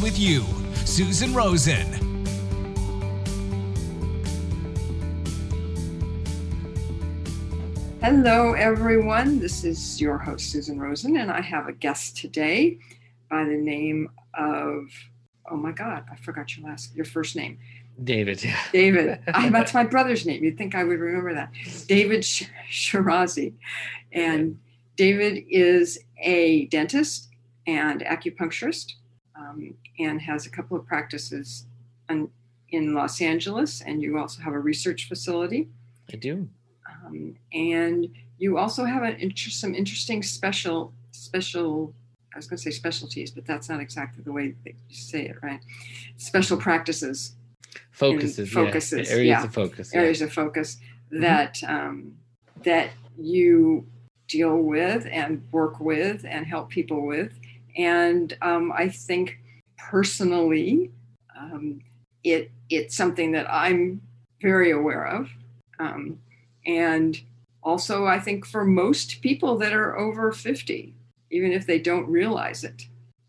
with you. Susan Rosen. Hello, everyone. This is your host, Susan Rosen, and I have a guest today by the name of, oh my God, I forgot your last, your first name. David. David. I, oh, that's my brother's name. You'd think I would remember that. David Shirazi. And David is a dentist and acupuncturist um, and has a couple of practices in, in Los Angeles. And you also have a research facility. I do. Um, and you also have an inter- some interesting special special I was going to say specialties, but that's not exactly the way that you say it, right? Special practices, focuses, focuses, yeah. areas yeah. of focus, areas of focus that um, that you deal with and work with and help people with. And um, I think personally, um, it it's something that I'm very aware of. Um, and also, I think for most people that are over 50, even if they don't realize it,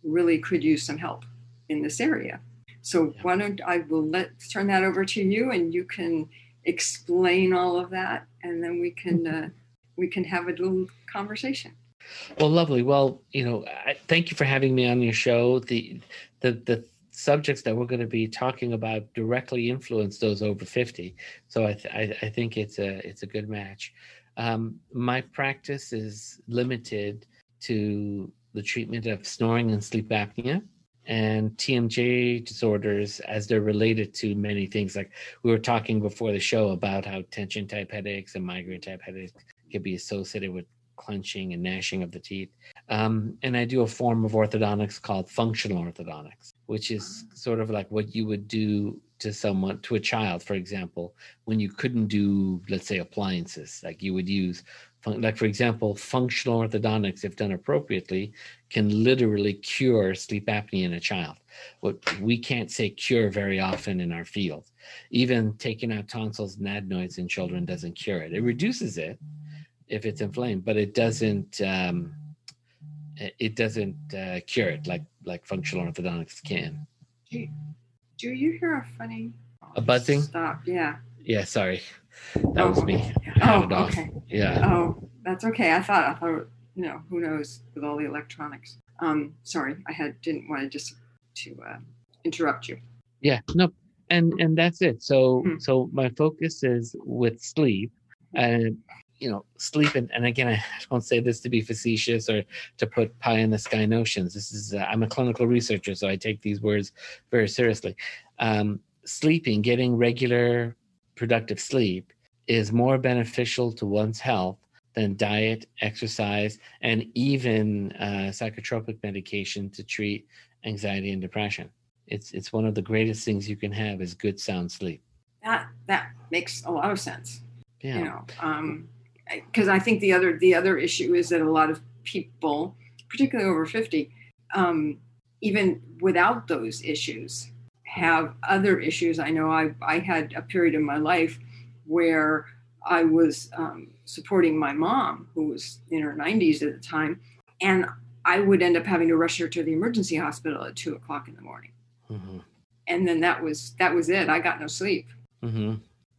really could use some help in this area. So why don't I will let turn that over to you, and you can explain all of that, and then we can uh, we can have a little conversation. Well, lovely. Well, you know, I, thank you for having me on your show. The the the subjects that we're going to be talking about directly influence those over 50 so i, th- I, I think it's a it's a good match um, my practice is limited to the treatment of snoring and sleep apnea and TMJ disorders as they're related to many things. Like we were talking before the show about how tension type headaches and migraine type headaches can be associated with clenching and gnashing of the teeth. Um, and I do a form of orthodontics called functional orthodontics, which is sort of like what you would do to someone, to a child, for example, when you couldn't do, let's say, appliances. Like you would use, like for example, functional orthodontics, if done appropriately, can literally cure sleep apnea in a child. What we can't say cure very often in our field. Even taking out tonsils and adenoids in children doesn't cure it. It reduces it if it's inflamed, but it doesn't. Um, it doesn't uh, cure it like like functional orthodontics can. Do, do you hear a funny a buzzing? Stop. Yeah. Yeah. Sorry, that oh, was me. Okay. Oh, okay. Yeah. Oh, that's okay. I thought I thought you know who knows with all the electronics. Um, sorry, I had didn't want to just to uh, interrupt you. Yeah. No. And and that's it. So Hmm. so my focus is with sleep and you know sleep and, and again i don't say this to be facetious or to put pie in the sky notions. This is uh, i'm a clinical researcher so i take these words very seriously. Um, sleeping getting regular productive sleep is more beneficial to one's health than diet exercise and even uh, psychotropic medication to treat anxiety and depression. It's it's one of the greatest things you can have is good sound sleep. That that makes a lot of sense. yeah. You know, um, because I think the other the other issue is that a lot of people, particularly over fifty, um, even without those issues, have other issues. I know I I had a period in my life where I was um, supporting my mom, who was in her nineties at the time, and I would end up having to rush her to the emergency hospital at two o'clock in the morning, hmm and then that was that was it. I got no sleep. hmm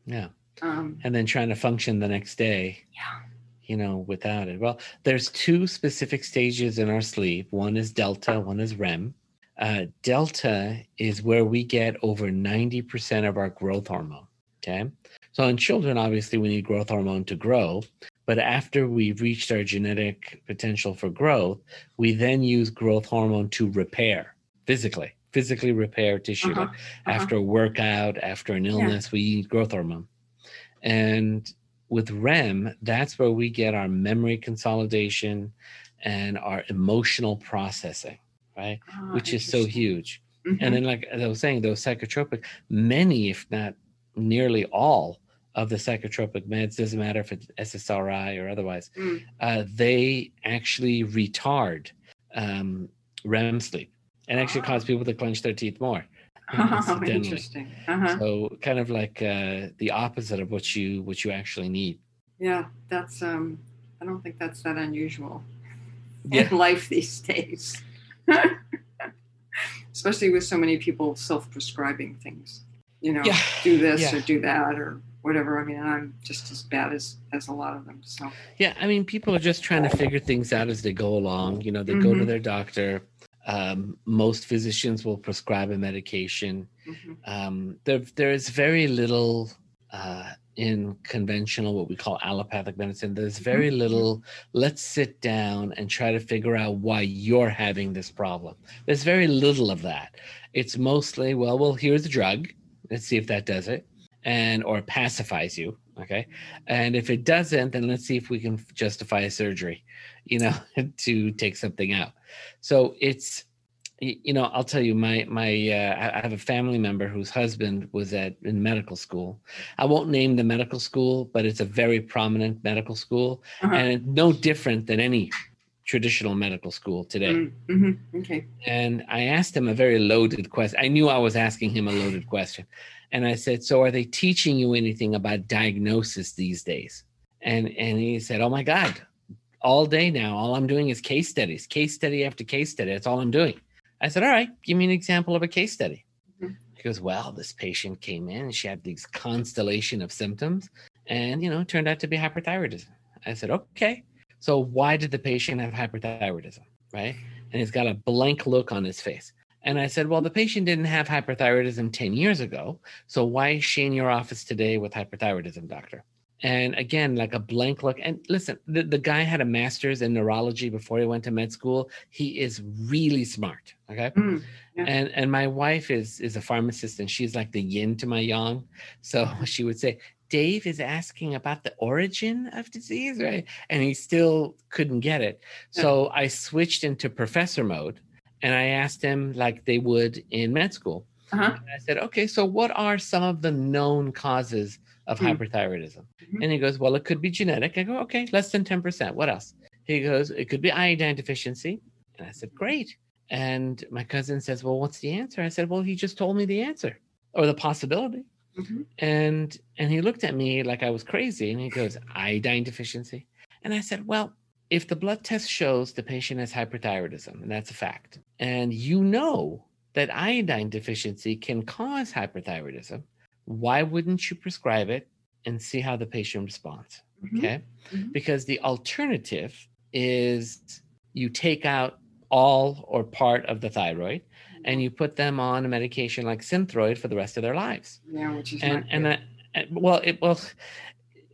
yeah Um, and then trying to function the next day yeah. you know without it. Well there's two specific stages in our sleep. One is delta one is rem. Uh, delta is where we get over 90% of our growth hormone okay? So in children obviously we need growth hormone to grow but after we've reached our genetic potential for growth we then use growth hormone to repair physically physically repair tissue. Uh-huh, like after a workout after an illness we need growth hormone and with REM, that's where we get our memory consolidation and our emotional processing, right? Ah, Which is so huge. Mhm. And then, like as I was saying, those psychotropic, many, if not nearly all, of the psychotropic meds, doesn't matter if it's SSRI or otherwise, Mm. uh, they actually retard um, REM sleep and actually Ah. cause people to clench their teeth more. Oh, interesting. Uh-huh. So kind of like uh, the opposite of what you what you actually need. Yeah, that's um I don't think that's that unusual Yeah. in life these days. Especially with so many people self-prescribing things. You know, Yeah, do this yeah. or do that or whatever. I mean, I'm just as bad as as a lot of them. So Yeah, I mean, people are just trying to figure things out as they go along. You know, they go to Mhm. their doctor. Um, most physicians will prescribe a medication. mhm. Um, there, there is very little uh, in conventional, what we call allopathic medicine. There's very little. Let's sit down and try to figure out why you're having this problem. There's very little of that. It's mostly, well, well, here's a drug. Let's see if that does it, and or pacifies you. Okay, and if it doesn't, then let's see if we can justify a surgery, you know, to take something out. So it's, you know, I'll tell you, my my, uh, I have a family member whose husband was at in medical school. I won't name the medical school, but it's a very prominent medical school, Uh-huh. and it's no different than any traditional medical school today. Mm, mhm. Okay. And I asked him a very loaded question. I knew I was asking him a loaded question. And I said, So are they teaching you anything about diagnosis these days? And and he said, Oh my God, all day now, all I'm doing is case studies, case study after case study. That's all I'm doing. I said, All right, give me an example of a case study. Mhm. He goes, Well, this patient came in and she had these constellation of symptoms, and you know, it turned out to be hyperthyroidism. I said, Okay. So why did the patient have hyperthyroidism? Right and he's got a blank look on his face. And I said, Well, the patient didn't have hyperthyroidism 10 years ago. So why is she in your office today with hyperthyroidism, doctor? And again, like a blank look. And listen, the, the guy had a master's in neurology before he went to med school. He is really smart. Okay. Mm, Yeah. And and my wife is is a pharmacist and she's like the yin to my yang. So she would say, Dave is asking about the origin of disease, right? And he still couldn't get it. So I switched into professor mode and I asked him like they would in med school. Uh-huh. And I said, okay, so what are some of the known causes of Hmm. hyperthyroidism? Mhm. And he goes, well, it could be genetic. I go, okay, less than 10%. What else? He goes, it could be iodine deficiency. And I said, great. And my cousin says, well, what's the answer? I said, well, he just told me the answer or the possibility. Mhm. And and he looked at me like I was crazy and he goes, iodine deficiency. And I said, Well, if the blood test shows the patient has hyperthyroidism, and that's a fact, and you know that iodine deficiency can cause hyperthyroidism, why wouldn't you prescribe it and see how the patient responds? Mhm. Okay. Mhm. Because the alternative is you take out all or part of the thyroid and you put them on a medication like Synthroid for the rest of their lives Yeah, which is and and, and well it well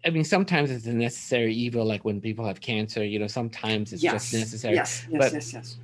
i mean sometimes it's a necessary evil like when people have cancer you know sometimes it's yes. just necessary Yes, yes, but- yes, yes.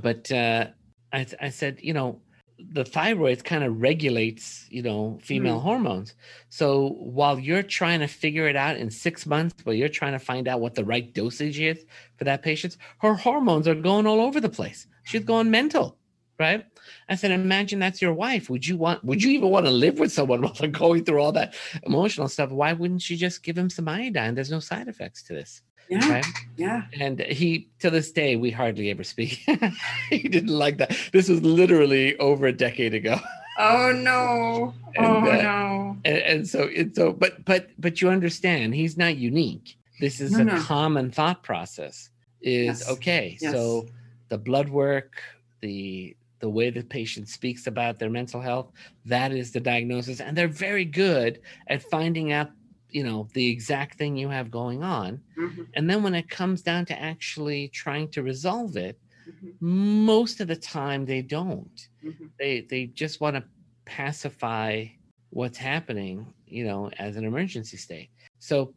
but uh I, I said you know the thyroid kind of regulates you know female mm-hmm. hormones. So while you're trying to figure it out in six months while you're trying to find out what the right dosage is for that patient her hormones are going all over the place. She's mm-hmm. going mental right? I said imagine that's your wife. Would you want would you even want to live with someone while they're going through all that emotional stuff? Why wouldn't you just give him some iodine? There's no side effects to this Yeah, right yeah. and he to this day we hardly ever speak he didn't like that this was literally over a decade ago Oh no. And, oh uh, no. and, and so it's so but but but you understand he's not unique this is No, a no. common thought process is Yes. okay Yes. so the blood work the the way the patient speaks about their mental health that is the diagnosis and they're very good at finding out you know the exact thing you have going on Mhm, and then when it comes down to actually trying to resolve it mhm, most of the time they don't mhm. they they just want to pacify what's happening you know as an emergency state so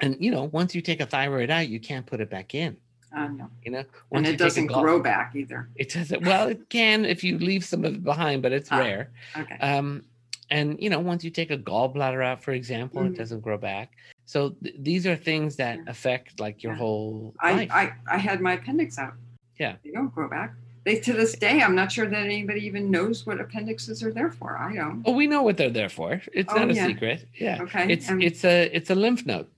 and you know once you take a thyroid out you can't put it back in Uh, no. you know And it doesn't grow back either. it doesn't well it can if you leave some of it behind but it's Ah. rare Okay. um and you know once you take a gallbladder out for example Mhm. it doesn't grow back so th- these are things that Yeah. affect like your Yeah. whole I, life I I had my appendix out. Yeah. They don't grow back. they to this day, I'm not sure that anybody even knows what appendixes are there for. I don't. Oh, we know what they're there for. It's Oh, not a yeah. secret. Yeah. Okay. It's um, it's a it's a lymph node.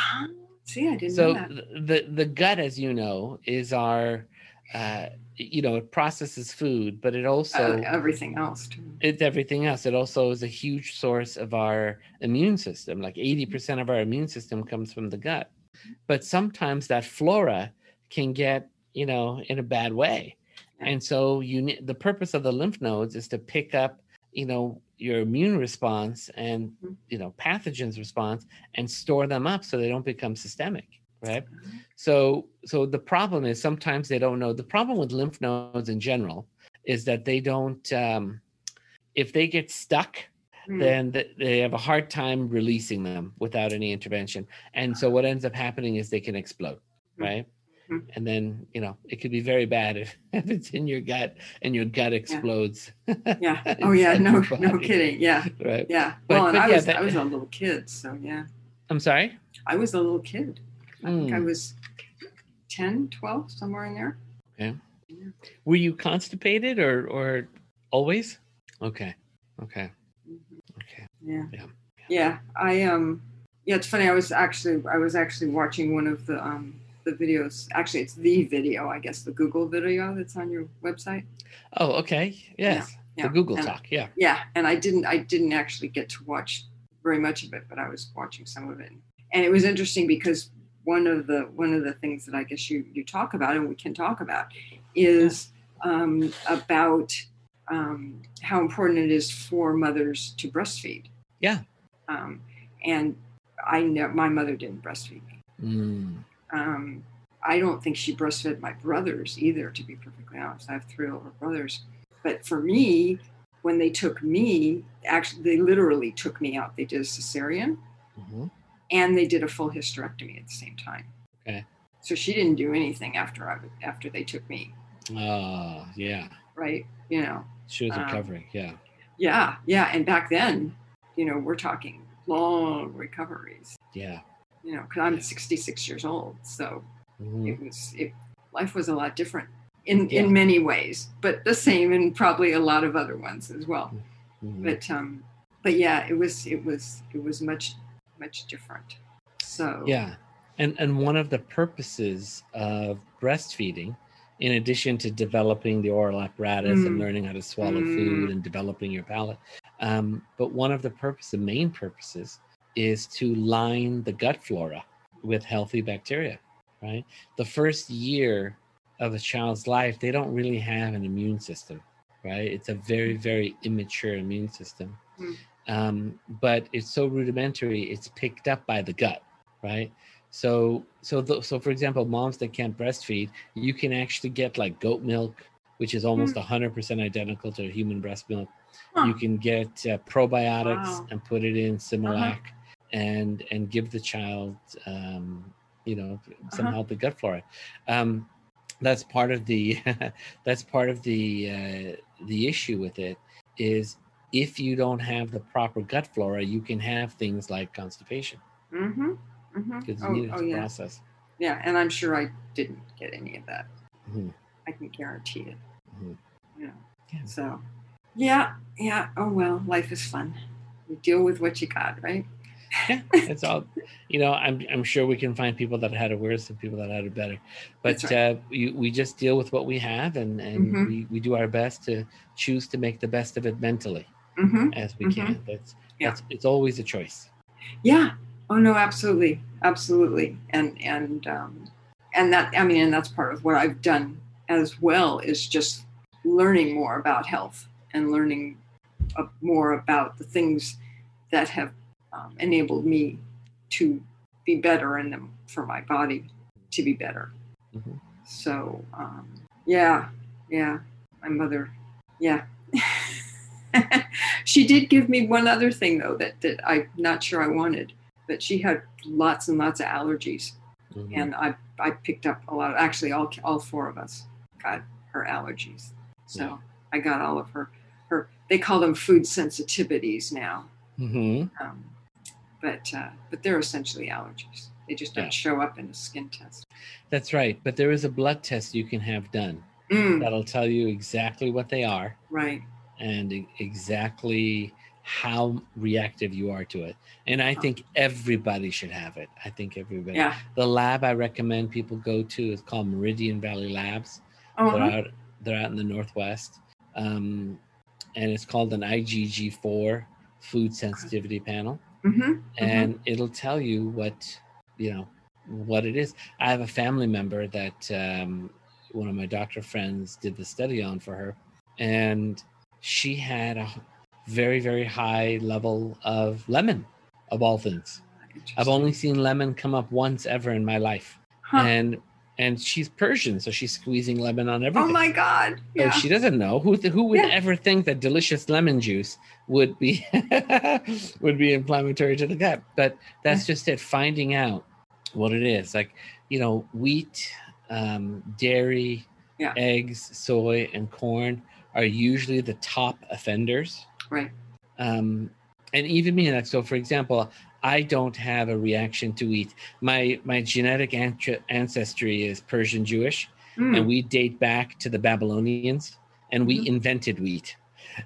ah, see, I didn't So know that. the the gut, as you know, is our uh, you know it processes food, but it also Uh, everything else too. it's everything else. It also is a huge source of our immune system. Like 80% of our immune system comes from the gut. But sometimes that flora can get, you know, in a bad way. And so you need the purpose of the lymph nodes is to pick up, you know, your immune response and, Mhm. you know, pathogens response and store them up so they don't become systemic, right? So so the problem is sometimes they don't know. The problem with lymph nodes in general is that they don't um if they get stuck Hmm. then th- they have a hard time releasing them without any intervention and so what ends up happening is they can explode Mhm. right Mhm. and then you know it could be very bad if, if it's in your gut and your gut explodes Yeah. Oh yeah. No. No kidding. Yeah. right Yeah. But- well, and I yeah, was that- I was a little kid, so yeah. i'm sorry I was a little kid. I think I Mm, was 10, 12, somewhere in there. Okay. Were you constipated or or always okay okay Mhm. okay Yeah. Yeah. Yeah. I um yeah, it's funny. I was actually I was actually watching one of the um the videos. Actually it's the video, I guess, the Google video that's on your website. oh okay yes yeah, the google and- talk yeah Yeah. And I didn't I didn't actually get to watch very much of it, but I was watching some of it. And it was interesting because one of the one of the things that I guess you you talk about and we can talk about is um, about um, how important it is for mothers to breastfeed. Yeah. Um, and I know my mother didn't breastfeed me. Mm, Um, I don't think she breastfed my brothers either, to be perfectly honest. I have three older brothers. But for me, when they took me, actually, they literally took me out. They did a cesarean mhm. And they did a full hysterectomy at the same time. Okay. So she didn't do anything after I after they took me, oh yeah right? You know, she was Um, recovering yeah yeah, yeah. And back then, you know, we're talking long recoveries. yeah You know, because I'm 66 years old, so Mhm. it was it life was a lot different in Yeah. in many ways but the same in probably a lot of other ones as well Mhm. but um but yeah it was it was it was much much different so Yeah. And and one of the purposes of breastfeeding, in addition to developing the oral apparatus and Mm. learning how to swallow Mm. food and developing your palate, um, but one of the purpose, the main purposes, is to line the gut flora with healthy bacteria. Right. The first year of a child's life, they don't really have an immune system. Right. It's a very very immature immune system. Mm. Um, but it's so rudimentary, it's picked up by the gut right so so th- so for example moms that can't breastfeed you can actually get like goat milk which is almost 100% identical to human breast milk Huh. you can get uh, probiotics Wow. and put it in similac and and give the child um you know some Uh-huh. healthy gut flora um that's part of the that's part of the uh, the issue with it is if you don't have the proper gut flora you can have things like constipation mm-hmm, mm-hmm. because you oh, need it oh to yeah process. yeah and i'm sure i didn't get any of that Mhm. i can guarantee it Mhm. yeah Yeah. so yeah yeah oh well life is fun you deal with what you got right Yeah, it's all. You know, I'm I'm sure we can find people that had it worse and people that had it better, but right. uh, we we just deal with what we have and and Mhm. we we do our best to choose to make the best of it mentally mm-hmm. as we Mhm. can. That's Yeah. that's it's always a choice. Yeah. Oh no, absolutely, absolutely, and and um, and that I mean, and that's part of what I've done as well is just learning more about health and learning more about the things that have um, enabled me to be better and them for my body to be better. Mhm. So um, yeah, yeah, my mother, yeah. she did give me one other thing though that, that I'm not sure I wanted, but she had lots and lots of allergies, Mhm. and I I picked up a lot. actually, all all four of us got her allergies, so Yeah. I got all of her her. They call them food sensitivities now, Mhm. um, but uh, but they're essentially allergies. They just don't Yeah. show up in a skin test. That's right. But there is a blood test you can have done Mm, that'll tell you exactly what they are right. And e- exactly how reactive you are to it. And I think everybody should have it. I think everybody. Yeah. The lab I recommend people go to is called Meridian Valley Labs. Oh, They're out. They're out in the northwest, um, and it's called an IgG4 food sensitivity panel, mm-hmm. and it'll tell you what you know what it is. I have a family member that um, one of my doctor friends did the study on for her, and she had a very very high level of lemon, of all things. I've only seen lemon come up once ever in my life, Huh. and and she's Persian, so she's squeezing lemon on everything. Oh my God. So she doesn't know who th- who would Yeah. ever think that delicious lemon juice would be would be inflammatory to the gut. But that's just it. Finding out what it is, like you know, wheat, um, dairy, Yeah. eggs, soy, and corn are usually the top offenders. Right. Um, and even me, like so, for example, I don't have a reaction to wheat. My my genetic ant- ancestry is Persian Jewish Mm, and we date back to the Babylonians and we Mhm. invented wheat,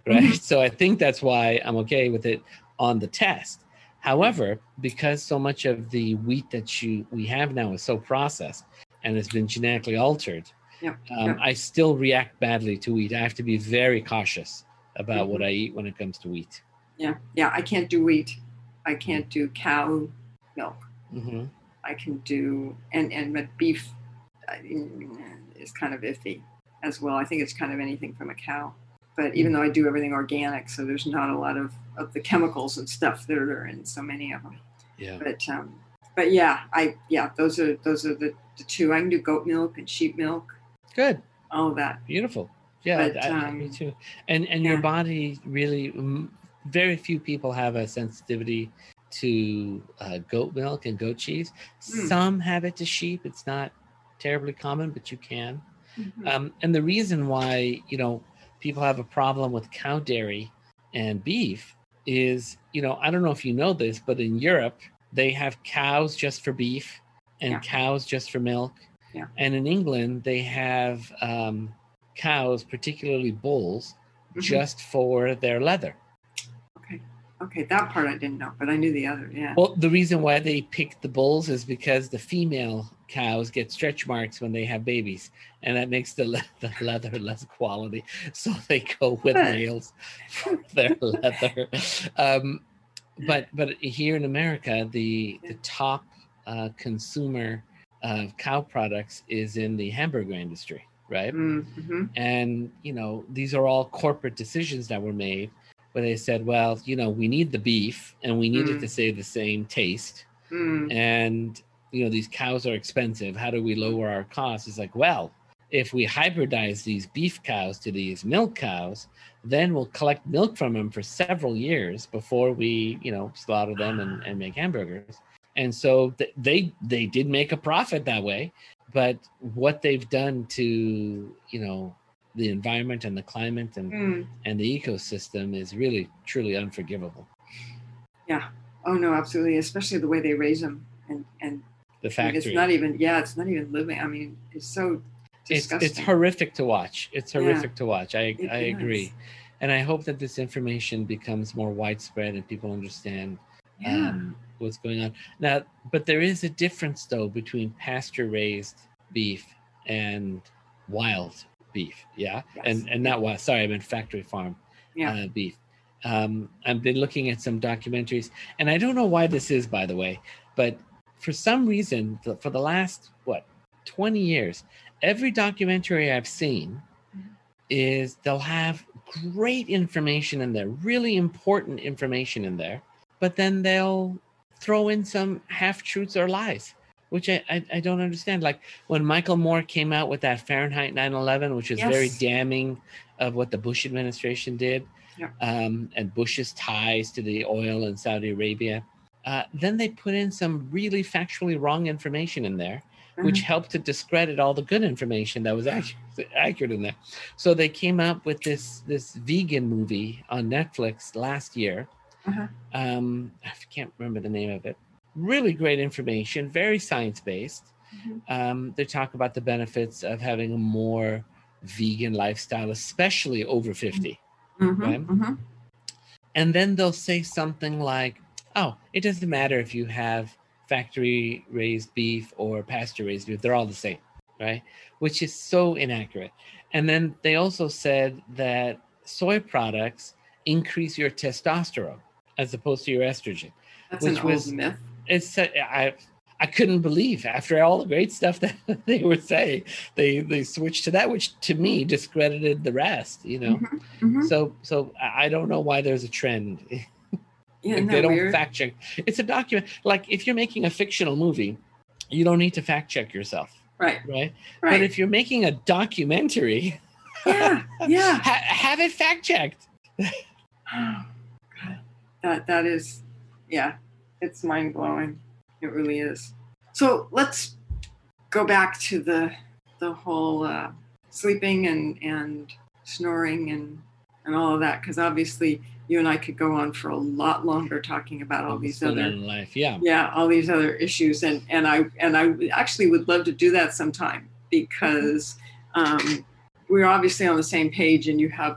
right? So I think that's why I'm okay with it on the test. However, because so much of the wheat that you we have now is so processed and has been genetically altered, Yeah, um. I still react badly to wheat. I have to be very cautious about what Mhm. I eat when it comes to wheat. yeah. Yeah. I can't do wheat. I can't do cow milk. hmm I can do and and but beef is kind of iffy as well. I think it's kind of anything from a cow. But even though I do everything organic, so there's not a lot of, of the chemicals and stuff that are in so many of them. Yeah. But um, but yeah, I yeah those are those are the, the two. I can do goat milk and sheep milk, Good. all that. Beautiful. Yeah, But, I- I- me um, too. And and your body really, very few people have a sensitivity to uh, goat milk and goat cheese. Mm. Some have it to sheep. It's not terribly common, but you can. Mhm. Um, and the reason why you know people have a problem with cow dairy and beef is you know I don't know if you know this, but in Europe they have cows just for beef and Yeah. cows just for milk. Yeah. And in England they have um, cows, particularly bulls, Mhm. just for their leather. Okay, okay, that part I didn't know, but I knew the other. Yeah. Well, the reason why they pick the bulls is because the female cows get stretch marks when they have babies, and that makes the, le- the leather less quality. So they go with males for their leather. Um, but but here in America, the the top uh, consumer of cow products is in the hamburger industry, right? Mm-hmm. And, you know, these are all corporate decisions that were made where they said, well, you know, we need the beef and we need it Mm. to say the same taste. Mm. And, you know, these cows are expensive. How do we lower our costs? It's like, well, if we hybridize these beef cows to these milk cows, then we'll collect milk from them for several years before we, you know, slaughter them and, and make hamburgers. And so th- they they did make a profit that way, but what they've done to, you know, the environment and the climate and Mm. and the ecosystem is really truly unforgivable. Yeah oh no, absolutely. Especially the way they raise them, and and The factory. it's not even. Yeah, it's not even living. I mean, it's so it's disgusting. it's horrific to watch. It's Yeah. horrific to watch. I It I agree, and I hope that this information becomes more widespread and people understand Yeah. um, what's going on. Now, but there is a difference though between pasture raised beef and wild beef. Yeah, Yes. and and not wild. Sorry, I meant factory farm Yeah. uh, beef. Um, I've been looking at some documentaries, and I don't know why this is, by the way, but for some reason, for the last what twenty years, every documentary I've seen Mhm. is they'll have great information in there, really important information in there, but then they'll throw in some half truths or lies, which I, I, I don't understand. Like when Michael Moore came out with that Fahrenheit 9 11, which is very damning of what the Bush administration did Yeah. um, and Bush's ties to the oil in Saudi Arabia. Uh, then they put in some really factually wrong information in there, which Mhm. helped to discredit all the good information that was actually accurate in there. So they came up with this this vegan movie on Netflix last year. Uh-huh. Um, I can't remember the name of it. Really great information, very science based. Mhm. Um, they talk about the benefits of having a more vegan lifestyle, especially over 50. Mhm, Right. mhm. And then they'll say something like, oh, it doesn't matter if you have factory raised beef or pasture raised beef, they're all the same, right? Which is so inaccurate. And then they also said that soy products increase your testosterone as opposed to your estrogen. That's Which an old was- myth. It's I I couldn't believe after all the great stuff that they were saying, they they switched to that, which to me discredited the rest, you know. Mhm, mhm. So so I I don't know why there's a trend. Yeah, Like, they don't weird? fact check. It's a document. Like if you're making a fictional movie, you don't need to fact check yourself, right, right? right. But if you're making a documentary, yeah, yeah. ha- have it fact checked. That that is, yeah, it's mind blowing. It really is. So let's go back to the the whole uh, sleeping and and snoring and and all of that because obviously you and I could go on for a lot longer talking about all these other life. Yeah. yeah all these other issues and and i and i actually would love to do that sometime because um, we're obviously on the same page and you have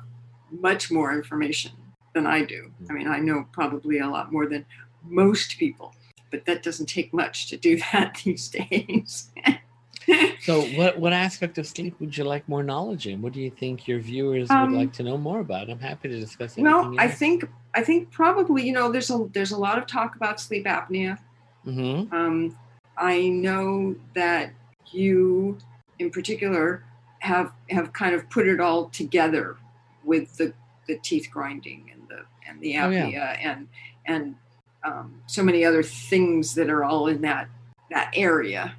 much more information than i do i mean i know probably a lot more than most people but that doesn't take much to do that these days So, what what aspect of sleep would you like more knowledge in? What do you think your viewers Um, would like to know more about? I'm happy to discuss anything. well i think i think probably you know there's a there's a lot of talk about sleep apnea Mm-hmm. Um, I know that you, in particular, have have kind of put it all together with the, the teeth grinding and the and the Oh, yeah. apnea and and um, so many other things that are all in that that area,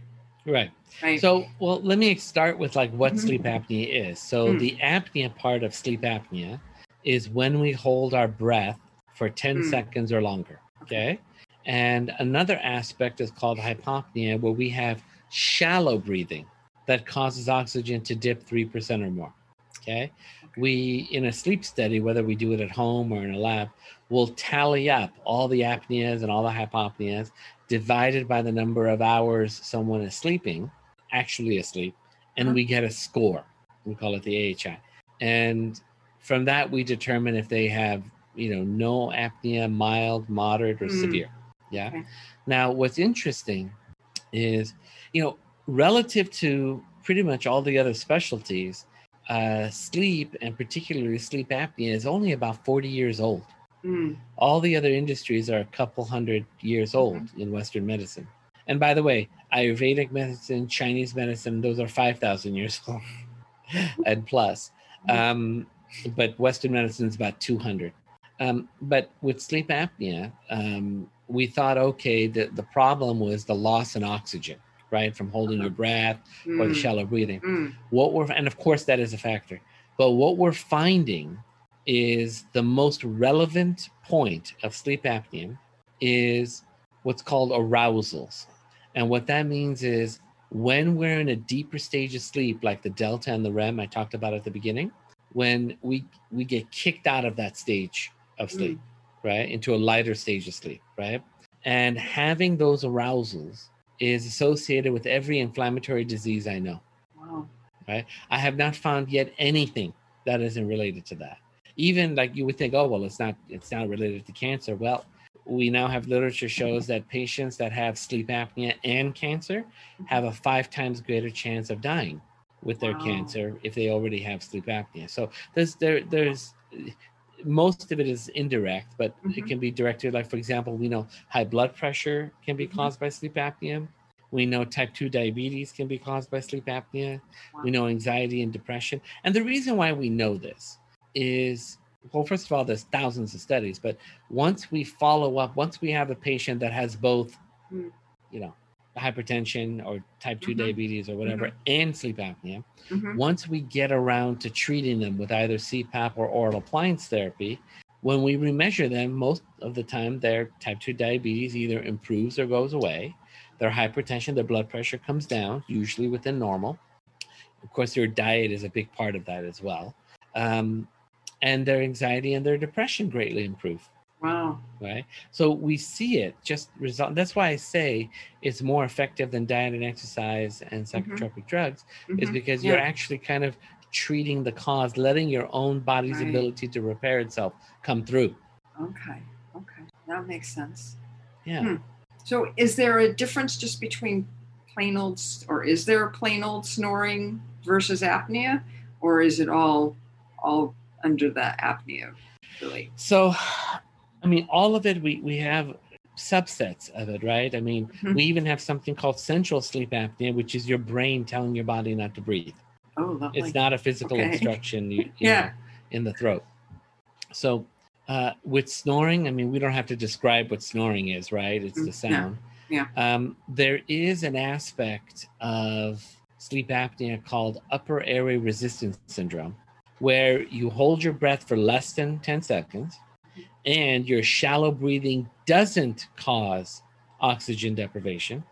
Right. right? So, well, let me start with like what Mhm. sleep apnea is. So, Mm. the apnea part of sleep apnea is when we hold our breath for 10 Mm. seconds or longer. Okay. And another aspect is called hypopnea, where we have shallow breathing that causes oxygen to dip 3% or more. Okay. We, in a sleep study, whether we do it at home or in a lab, will tally up all the apneas and all the hypopneas divided by the number of hours someone is sleeping, actually asleep, and Uh-huh. we get a score. We call it the AHI. And from that, we determine if they have, you know, no apnea, mild, moderate, or Mm. severe. Yeah. Okay. Now, what's interesting is, you know, relative to pretty much all the other specialties, uh, sleep and particularly sleep apnea is only about 40 years old. Mm, All the other industries are a couple hundred years old in Western medicine. And by the way, Ayurvedic medicine, Chinese medicine, those are 5,000 years old and plus. Um, but Western medicine is about 200. Um, but with sleep apnea, um, we thought, okay, the, the problem was the loss in oxygen, right? From holding your breath or the mm, shallow breathing. Mm, what we're and of course that is a factor. But what we're finding is the most relevant point of sleep apnea is what's called arousals. And what that means is when we're in a deeper stage of sleep like the delta and the rem i talked about at the beginning when we we get kicked out of that stage of sleep right into a lighter stage of sleep right? And having those arousals is associated with every inflammatory disease i know wow. I have not found yet anything that isn't related to that. Even like you would think, oh well, it's not it's not related to cancer. Well, we now have literature shows that patients that have sleep apnea and cancer have a five times greater chance of dying with their Wow. cancer if they already have sleep apnea. So there's there there's most of it is indirect, but it Mhm. can be directed. Like for example, we know high blood pressure can be Mhm. caused by sleep apnea. We know type 2 diabetes can be caused by sleep apnea. We know anxiety and depression. And the reason why we know this is well, first of all, there's thousands of studies, but once we follow up, once we have a patient that has both, Mm. you know, hypertension or type 2 Mhm. diabetes or whatever, and sleep apnea, Mhm. once we get around to treating them with either CPAP or oral appliance therapy, when we remeasure them, most of the time their type 2 diabetes either improves or goes away. Their hypertension, their blood pressure comes down, usually within normal. Of course, their diet is a big part of that as well. Um, and their anxiety and their depression greatly improve Wow. right? So we see it just result. That's why I say it's more effective than diet and exercise and psychotropic drugs, is Mhm. because you're Yeah. actually kind of treating the cause, letting your own body's Right. ability to repair itself come through. Okay. Okay. That makes sense. Yeah. Hmm. So, is there a difference just between plain old, or is there a plain old snoring versus apnea, or is it all all under the apnea? Really? So, I mean, all of it, we, we have subsets of it, right? I mean, Mhm. we even have something called central sleep apnea, which is your brain telling your body not to breathe. Oh, lovely. It's not a physical Okay. instruction you, you Yeah. know, in the throat. So, uh, with snoring, I mean, we don't have to describe what snoring is, right? It's the Mm, yeah. sound. Yeah. Um, there is an aspect of sleep apnea called upper airway resistance syndrome, where you hold your breath for less than 10 seconds and your shallow breathing doesn't cause oxygen deprivation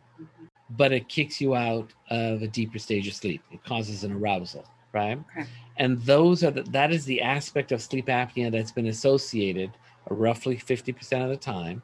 but it kicks you out of a deeper stage of sleep. It causes an arousal, right? Okay. And those are the, that is the aspect of sleep apnea that's been associated roughly 50% of the time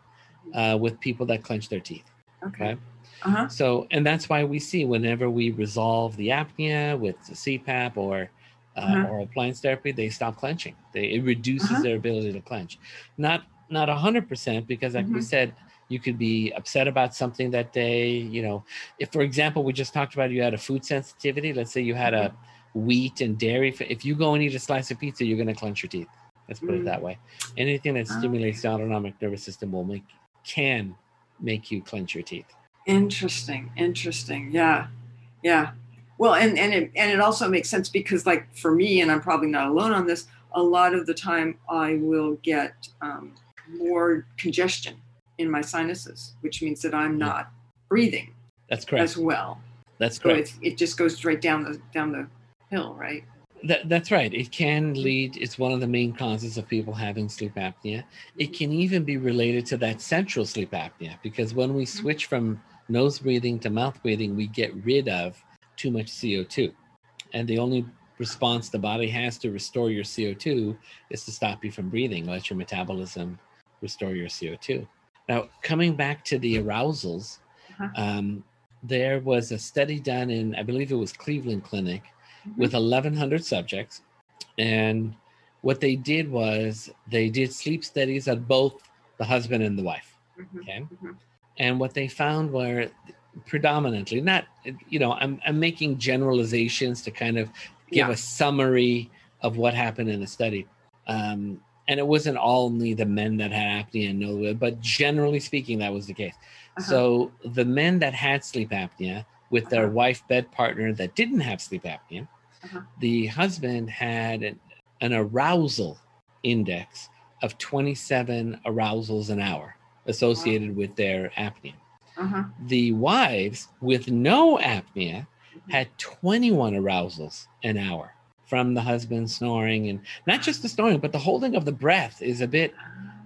uh, with people that clench their teeth. Okay. Right. Uh huh. So, and that's why we see whenever we resolve the apnea with the CPAP or uh, Uh-huh. oral appliance therapy, they stop clenching. They, it reduces Uh-huh. their ability to clench. Not not a hundred percent because, like we Mhm. said, you could be upset about something that day. You know, if for example we just talked about you had a food sensitivity. Let's say you had a Mm-hmm. wheat and dairy. If you go and eat a slice of pizza, you're going to clench your teeth. Let's put it Mm. that way. Anything that Ah, stimulates the autonomic nervous system will make can make you clench your teeth. Interesting. Interesting. Yeah. Yeah. Well, and and it and it also makes sense because, like, for me, and I'm probably not alone on this. A lot of the time, I will get um, more congestion in my sinuses, which means that I'm not breathing That's correct. as well. That's So correct. it, it just goes straight down the down the hill, right? That, that's right. It can lead, it's one of the main causes of people having sleep apnea. It can even be related to that central sleep apnea because when we switch from nose breathing to mouth breathing, we get rid of too much CO2. And the only response the body has to restore your CO2 is to stop you from breathing, let your metabolism restore your CO2. Now, coming back to the arousals, Uh-huh. um, there was a study done in, I believe it was Cleveland Clinic with 1,100 subjects. And what they did was they did sleep studies on both the husband and the wife. Mhm. Okay. Mhm. And what they found were predominantly, not, you know, I'm, I'm making generalizations to kind of give Yeah. a summary of what happened in the study. Um, and it wasn't only the men that had apnea and no, but generally speaking, that was the case. Uh-huh. So the men that had sleep apnea with their Uh-huh. wife bed partner that didn't have sleep apnea, Uh-huh. the husband had an, an arousal index of 27 arousals an hour associated with their apnea. Uh-huh. The wives with no apnea had 21 arousals an hour from the husband snoring and not just the snoring but the holding of the breath is a bit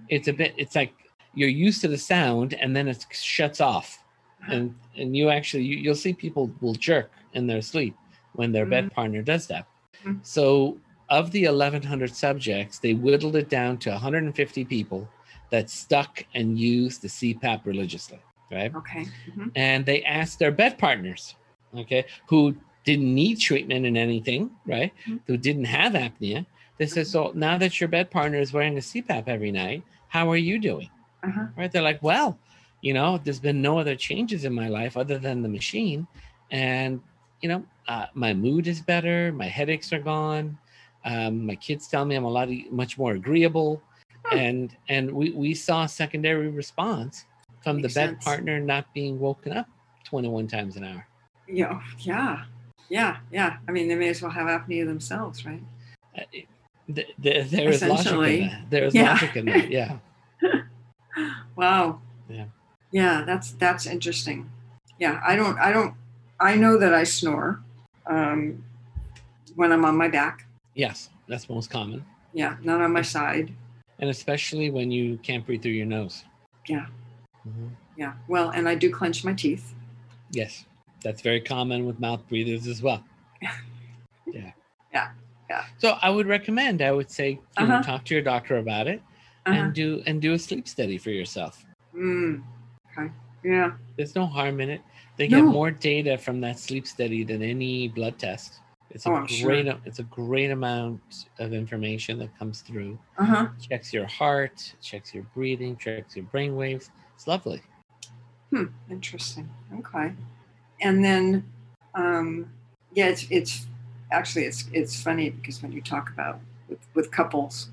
it's a bit it's like you're used to the sound and then it shuts off. And and you actually you, you'll see people will jerk in their sleep when their bed partner does that. Mhm. so of the 1100 subjects they whittled it down to 150 people that stuck and used the cpap religiously right Okay. Mhm. and they asked their bed partners, okay, who didn't need treatment in anything, right? Mhm. Who didn't have apnea. They said, so now that your bed partner is wearing a CPAP every night, how are you doing? Uh-huh. Right? They're like, well, you know, there's been no other changes in my life other than the machine, and you know, uh, my mood is better, my headaches are gone. Um, my kids tell me I'm a lot e- much more agreeable, and and we we saw a secondary response from Makes the bed sense. partner not being woken up 21 times an hour. Yeah. Yeah. Yeah. Yeah. I mean, they may as well have apnea themselves, right? Uh, it- th- th- there is logic in that. There is yeah. logic in that. Yeah. Wow. Yeah. Yeah, that's that's interesting. Yeah, I don't I don't I know that I snore um, when I'm on my back. Yes, that's most common, Yeah, not on my side. and especially when you can't breathe through your nose. Yeah. Mhm. Yeah. Well, and I do clench my teeth. Yes, that's very common with mouth breathers as well. Yeah. Yeah, yeah. So I would recommend. I would say, you Uh-huh. talk to your doctor about it Uh-huh. and do and do a sleep study for yourself. Mm. Okay. Yeah. There's no harm in it. They get No. more data from that sleep study than any blood test. It's a Oh, I'm sure. great it's a great amount of information that comes through. Uh huh. Checks your heart, checks your breathing, checks your brain waves. It's lovely. Hmm. Interesting. Okay. And then, um, yeah, it's it's actually it's it's funny because when you talk about with, with couples,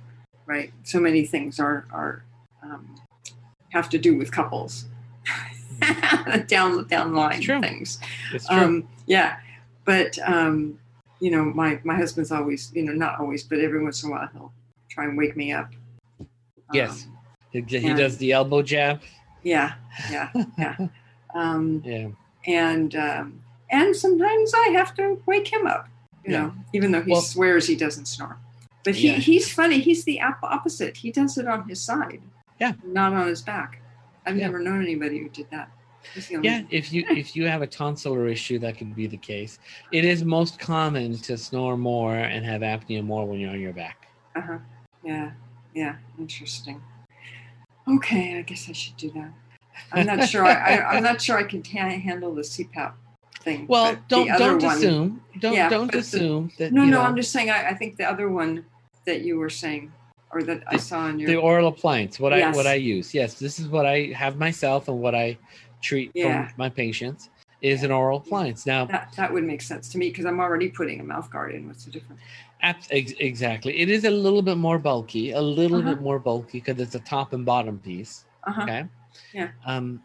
right? So many things are are um, have to do with couples down down line It's true. things. It's true. Um, yeah, but um, you know, my my husband's always, you know, not always, but every once in a while he'll try and wake me up. Yes. Um, he, he does the elbow jab. Yeah, yeah, yeah. Um, Yeah. and um, and sometimes I have to wake him up. You Yeah. know, even though he Well- swears he doesn't snore. But he, Yeah. he's funny. He's the op- opposite. He does it on his side. Yeah. Not on his back. I've Yeah. never known anybody who did that. Yeah, if you if you have a tonsillar issue, that could be the case. It is most common to snore more and have apnea more when you're on your back. Uh-huh. Yeah. Yeah. Interesting. Okay, I guess I should do that. I'm not sure. I, I'm not sure I can ta- handle the CPAP thing. Well, don't don't one- assume. Don't Yeah, don't but the- assume that No, you no. know, I'm just saying. I, I think the other one that you were saying, or that I saw in your the oral appliance. What I what I use. Yes, this is what I have myself and what I treat Yeah. from my patients is an oral appliance. Now, that that would make sense to me because I'm already putting a mouth guard in. What's the difference? Exactly. It is a little bit more bulky, a little Uh-huh. bit more bulky because it's a top and bottom piece. Uh huh. Okay. Yeah. Um,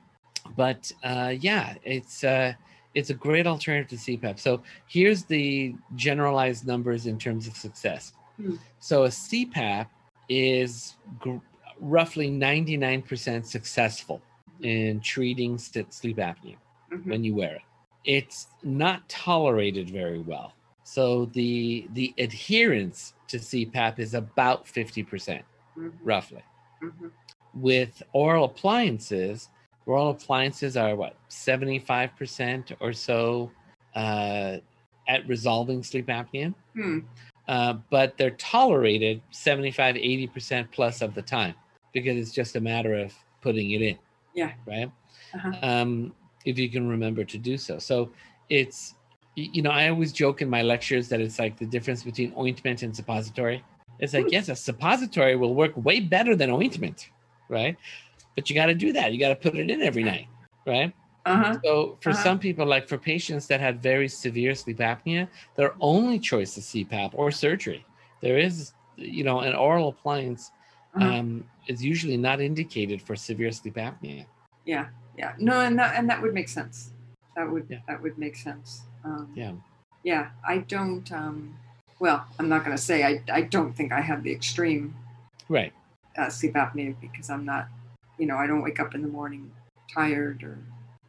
but uh, yeah, it's uh, it's a great alternative to CPAP. So here's the generalized numbers in terms of success. Hmm. So a CPAP is gr- roughly 99% successful in treating sleep apnea hmm when you wear it. It's not tolerated very well. So the the adherence to CPAP is about 50%, hmm roughly. hmm With oral appliances, oral appliances are what 75% or so uh, at resolving sleep apnea, Hmm. uh, but they're tolerated 75, 80% plus of the time because it's just a matter of putting it in. Yeah. Right Uh-huh. um, if you can remember to do so. So it's, you know, I always joke in my lectures that it's like the difference between ointment and suppository. It's like, Hmm. yes, a suppository will work way better than ointment, right? But you got to do that. You got to put it in every night, right? Uh-huh. So for Uh-huh. some people, like for patients that had very severe sleep apnea, their only choice is CPAP or surgery. There is, you know, an oral appliance Uh-huh. um, is usually not indicated for severe sleep apnea. yeah. Yeah. No, and that and that would make sense. That would Yeah. that would make sense. Um, Yeah. Yeah. I don't. Um, well, I'm not going to say I. I don't think I have the extreme Right. uh, sleep apnea because I'm not. You know, I don't wake up in the morning tired or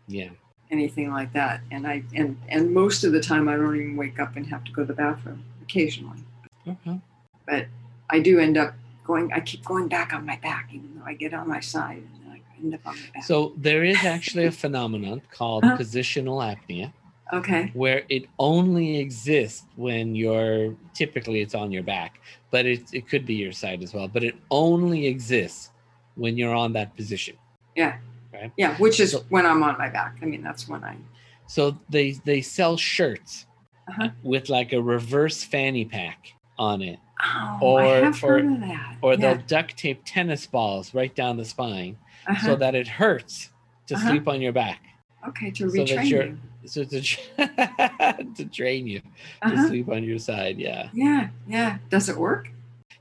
Yeah. anything like that. And I and and most of the time I don't even wake up and have to go to the bathroom. Occasionally, Okay. but I do end up going. I keep going back on my back, even though I get on my side and then I end up on my back. So there is actually a phenomenon called Uh-huh. positional apnea okay. where it only exists when you're typically it's on your back, but it, it could be your side as well, but it only exists when you're on that position. Yeah, Right? Yeah, which is So- when I'm on my back. I mean, that's when I. So they they sell shirts Uh-huh. with like a reverse fanny pack on it, Oh, Or- I have or- heard of that. or yeah. they'll duct tape tennis balls right down the spine Uh-huh. so that it hurts to Uh-huh. sleep on your back. okay to so that retrain you. So to to train you to Uh-huh. sleep on your side, yeah. Yeah, yeah. Does it work?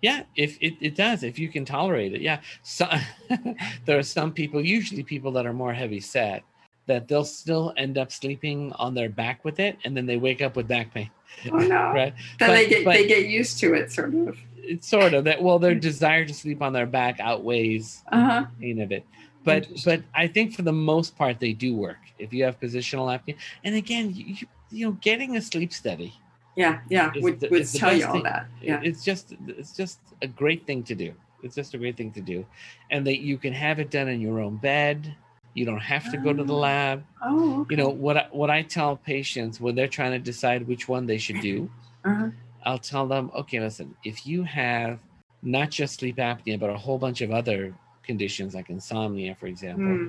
Yeah, if it, it does, if you can tolerate it. Yeah. So there are some people, usually people that are more heavy set, that they'll still end up sleeping on their back with it and then they wake up with back pain. Oh no. Right. Then But- they get but- they get used to it, sort of. It's sort of that well, their desire to sleep on their back outweighs Uh huh. the pain of it. But but I think for the most part they do work. If you have positional apnea. And again, you, you, you know, getting a sleep study Yeah, yeah. Would the- would is tell you all thing. that. Yeah. it's just it's just a great thing to do it's just a great thing to do and that you can have it done in your own bed you don't have to go to the Ah. lab Oh. you know what I, what i tell patients when they're trying to decide which one they should do Uh-huh. i'll tell them okay listen if you have not just sleep apnea but a whole bunch of other conditions like insomnia for example Hmm.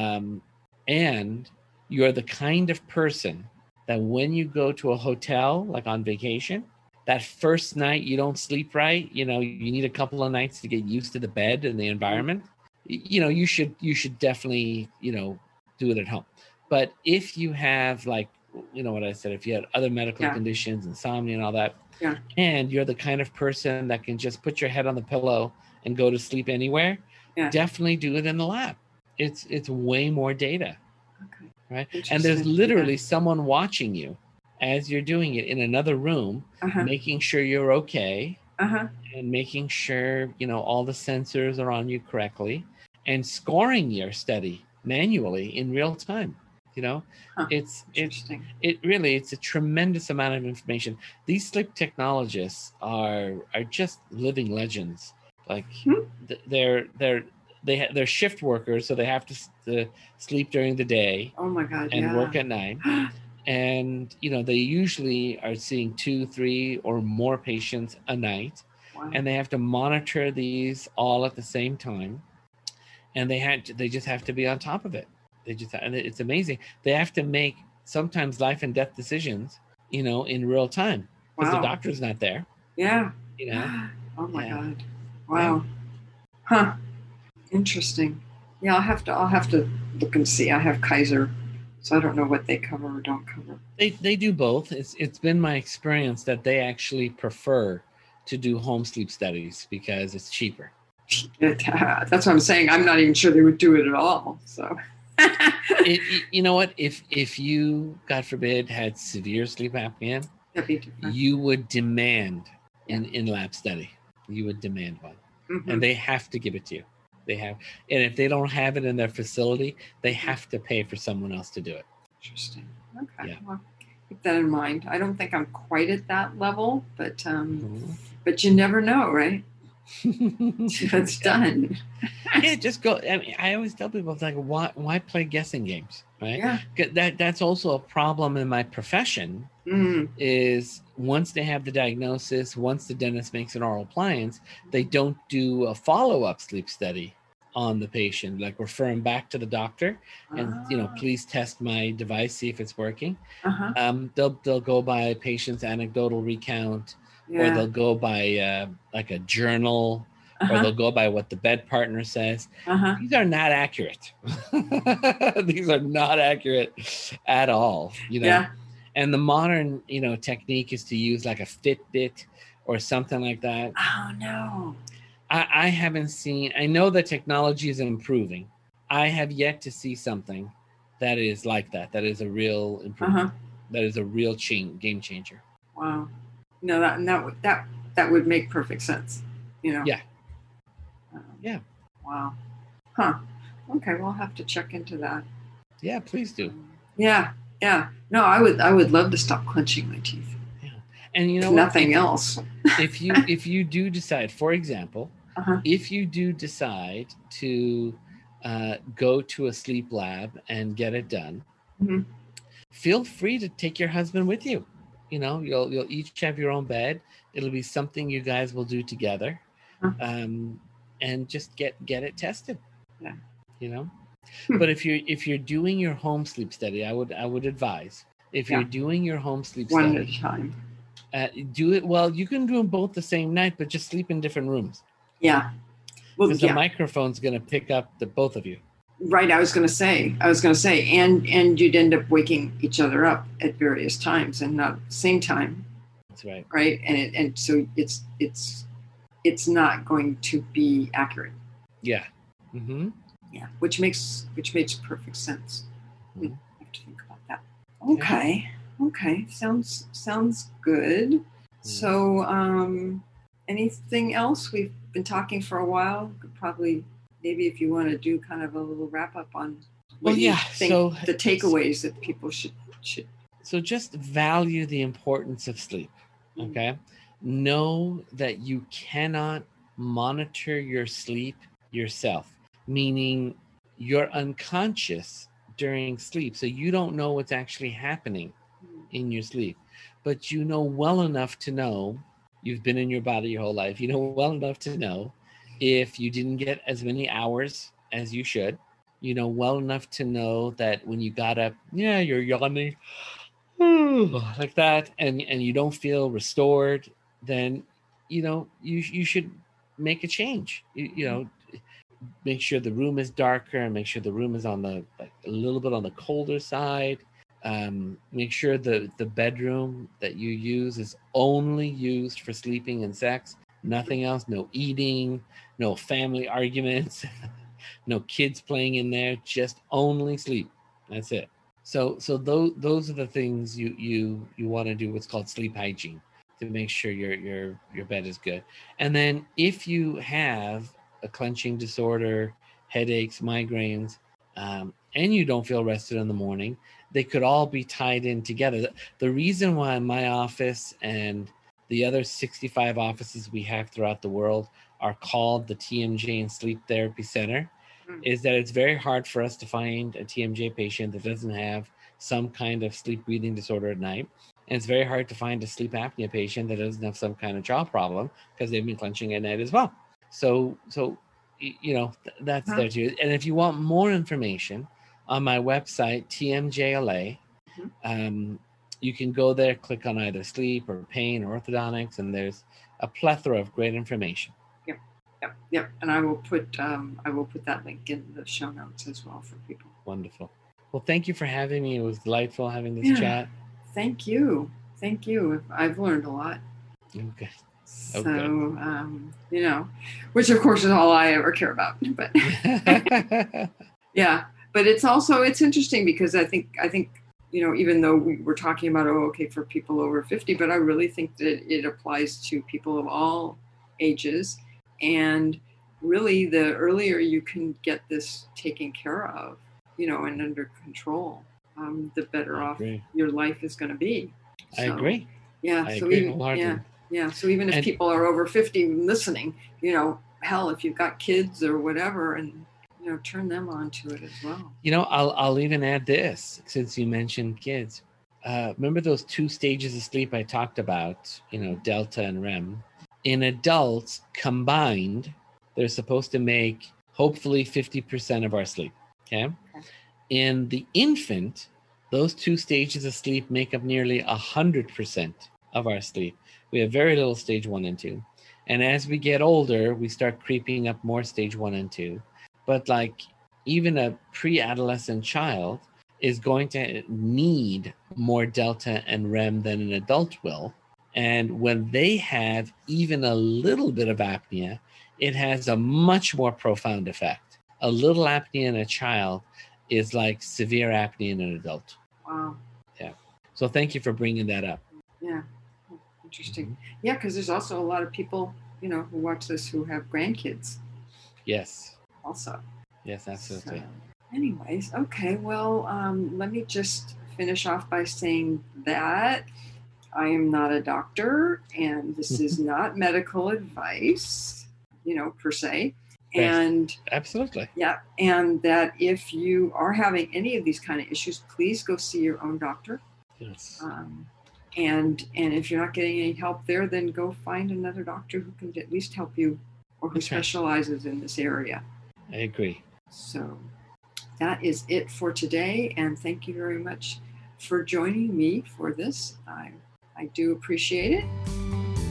um, and you're the kind of person that when you go to a hotel, like on vacation, that first night you don't sleep right, you know, you need a couple of nights to get used to the bed and the environment. You know, you should you should definitely, you know, do it at home. But if you have like you know what I said, if you had other medical Yeah. conditions, insomnia and all that, Yeah. and you're the kind of person that can just put your head on the pillow and go to sleep anywhere, Yeah. definitely do it in the lab. It's it's way more data, Okay. right? And there's literally someone watching you as you're doing it in another room, Uh-huh. making sure you're okay Uh-huh. and making sure you know all the sensors are on you correctly and scoring your study manually in real time you know Huh. it's it's Interesting. it really it's a tremendous amount of information these sleep technologists are are just living legends like Hmm. th- they're they're they ha- they're shift workers so they have to, s- to sleep during the day Oh my God. and yeah. work at night and you know they usually are seeing two three or more patients a night Wow. and they have to monitor these all at the same time and they had to, they just have to be on top of it they just and it's amazing they have to make sometimes life and death decisions you know in real time because wow. the doctor's not there Yeah. you know Oh my Yeah. God. Wow. Huh. Interesting. Yeah, I'll have to I'll have to look and see. I have Kaiser, so I don't know what they cover or don't cover. they they do both it's it's been my experience that they actually prefer to do home sleep studies because it's cheaper It, that's what I'm saying. I'm not even sure they would do it at all. So it, it- you know what if if you god forbid had severe sleep apnea that'd be different. you would demand an in-lab study you would demand one Mhm. and they have to give it to you they have and if they don't have it in their facility they have to pay for someone else to do it Interesting. Okay. Yeah. Well, keep that in mind. I don't think I'm quite at that level, but um, Mm-hmm. but you never know, right? It's done. yeah just go i mean i always tell people it's like why why play guessing games right Yeah. 'Cause that that's also a problem in my profession Mm. is once they have the diagnosis, once the dentist makes an oral appliance, they don't do a follow up sleep study on the patient, like refer them back to the doctor and you know, Ah. please test my device, see if it's working. Uh-huh. Um, they'll they'll go by patient's anecdotal recount, or they'll go by uh, like a journal, or Uh-huh. they'll go by what the bed partner says. Uh-huh. These are not accurate. These are not accurate at all. You know Yeah. And the modern you know technique is to use like a fitbit or something like that Oh no. I, I haven't seen i know the technology is improving i have yet to see something that is like that that is a real improvement Uh-huh. that is a real change, game changer Wow. No, that and that would that that would make perfect sense. You know. Yeah. Um, Yeah. Wow. Huh. Okay, we'll have to check into that. yeah please do Yeah. Yeah. No, I would I would love to stop clenching my teeth. Yeah. And you know what? nothing else. if you if you do decide for example Uh-huh. if you do decide to uh, go to a sleep lab and get it done Mhm. feel free to take your husband with you you know you'll you'll each have your own bed it'll be something you guys will do together Huh. um, and just get get it tested Yeah. you know. But if you're if you're doing your home sleep study i would i would advise if you're doing your home sleep One study at a time. uh, do it well you can do them both the same night but just sleep in different rooms Yeah. Well, because yeah. the microphone's going to pick up the both of you right. I was going to say. I was going to say, and and you'd end up waking each other up at various times and not the same time, that's right right? And it, and so it's it's it's not going to be accurate. yeah hmm Yeah, which makes which makes perfect sense. We Mhm. have to think about that. Okay. Okay. Sounds sounds good. So um anything else? We've been talking for a while. Could probably maybe if you want to do kind of a little wrap up on what Well, you yeah, think so- the takeaways that people should should so just value the importance of sleep Mm. okay know that you cannot monitor your sleep yourself meaning you're unconscious during sleep so you don't know what's actually happening in your sleep but you know well enough to know you've been in your body your whole life you know well enough to know if you didn't get as many hours as you should you know well enough to know that when you got up yeah you're yawning like that, and and you don't feel restored, then you know you you should make a change. You, you know, make sure the room is darker and make sure the room is on the like a little bit on the colder side. Um, make sure the the bedroom that you use is only used for sleeping and sex. Nothing else. No eating. No family arguments. No kids playing in there. Just only sleep. That's it. So so those those are the things you you you want to do what's called sleep hygiene to make sure your your your bed is good. And then if you have a clenching disorder headaches migraines um, and you don't feel rested in the morning they could all be tied in together. The reason why my office and the other 65 offices we have throughout the world are called the TMJ and Sleep Therapy Center mm. is that it's very hard for us to find a TMJ patient that doesn't have some kind of sleep breathing disorder at night. And it's very hard to find a sleep apnea patient that doesn't have some kind of jaw problem because they've been clenching at night as well. So, so you know, that's huh. there too. And if you want more information, on my website, TMJLA. Mm-hmm. Um, you can go there, click on either sleep or pain or orthodontics, and there's a plethora of great information. Yep, yep, yep. And I will put um, I will put that link in the show notes as well for people. Wonderful. Well, thank you for having me. It was delightful having this yeah. chat. Thank you. Thank you. I've learned a lot. Okay. So, okay. um, you know, which of course is all I ever care about. But yeah, but it's also it's interesting because I think I think you know even though we were talking about oh okay for people over 50 but I really think that it applies to people of all ages. And really the earlier you can get this taken care of you know and under control um, the better off your life is going to be so, i agree. yeah I so agree even yeah yeah so even if and, people are over 50 listening you know hell if you've got kids or whatever and you know turn them on to it as well. You know i'll i'll even add this since you mentioned kids. Uh, remember those two stages of sleep i talked about you know delta and rem? In adults combined they're supposed to make hopefully 50% of our sleep okay, okay. in the infant those two stages of sleep make up nearly 100% of our sleep we have very little stage one and two and as we get older we start creeping up more stage one and two but like even a pre-adolescent child is going to need more delta and REM than an adult will. And when they have even a little bit of apnea, it has a much more profound effect. A little apnea in a child is like severe apnea in an adult. Wow. Yeah. So thank you for bringing that up. Yeah. Interesting. Mm-hmm. Yeah, because there's also a lot of people, you know, who watch this who have grandkids. Yes also. Yes, absolutely. So, anyways, okay. Well, um, let me just finish off by saying that I am not a doctor, and this is not medical advice, you know, per se. And absolutely, yeah. And that if you are having any of these kind of issues, please go see your own doctor. Yes. Um, and and if you're not getting any help there, then go find another doctor who can at least help you or who specializes in this area. I agree. So that is it for today. And thank you very much for joining me for this. I, I do appreciate it.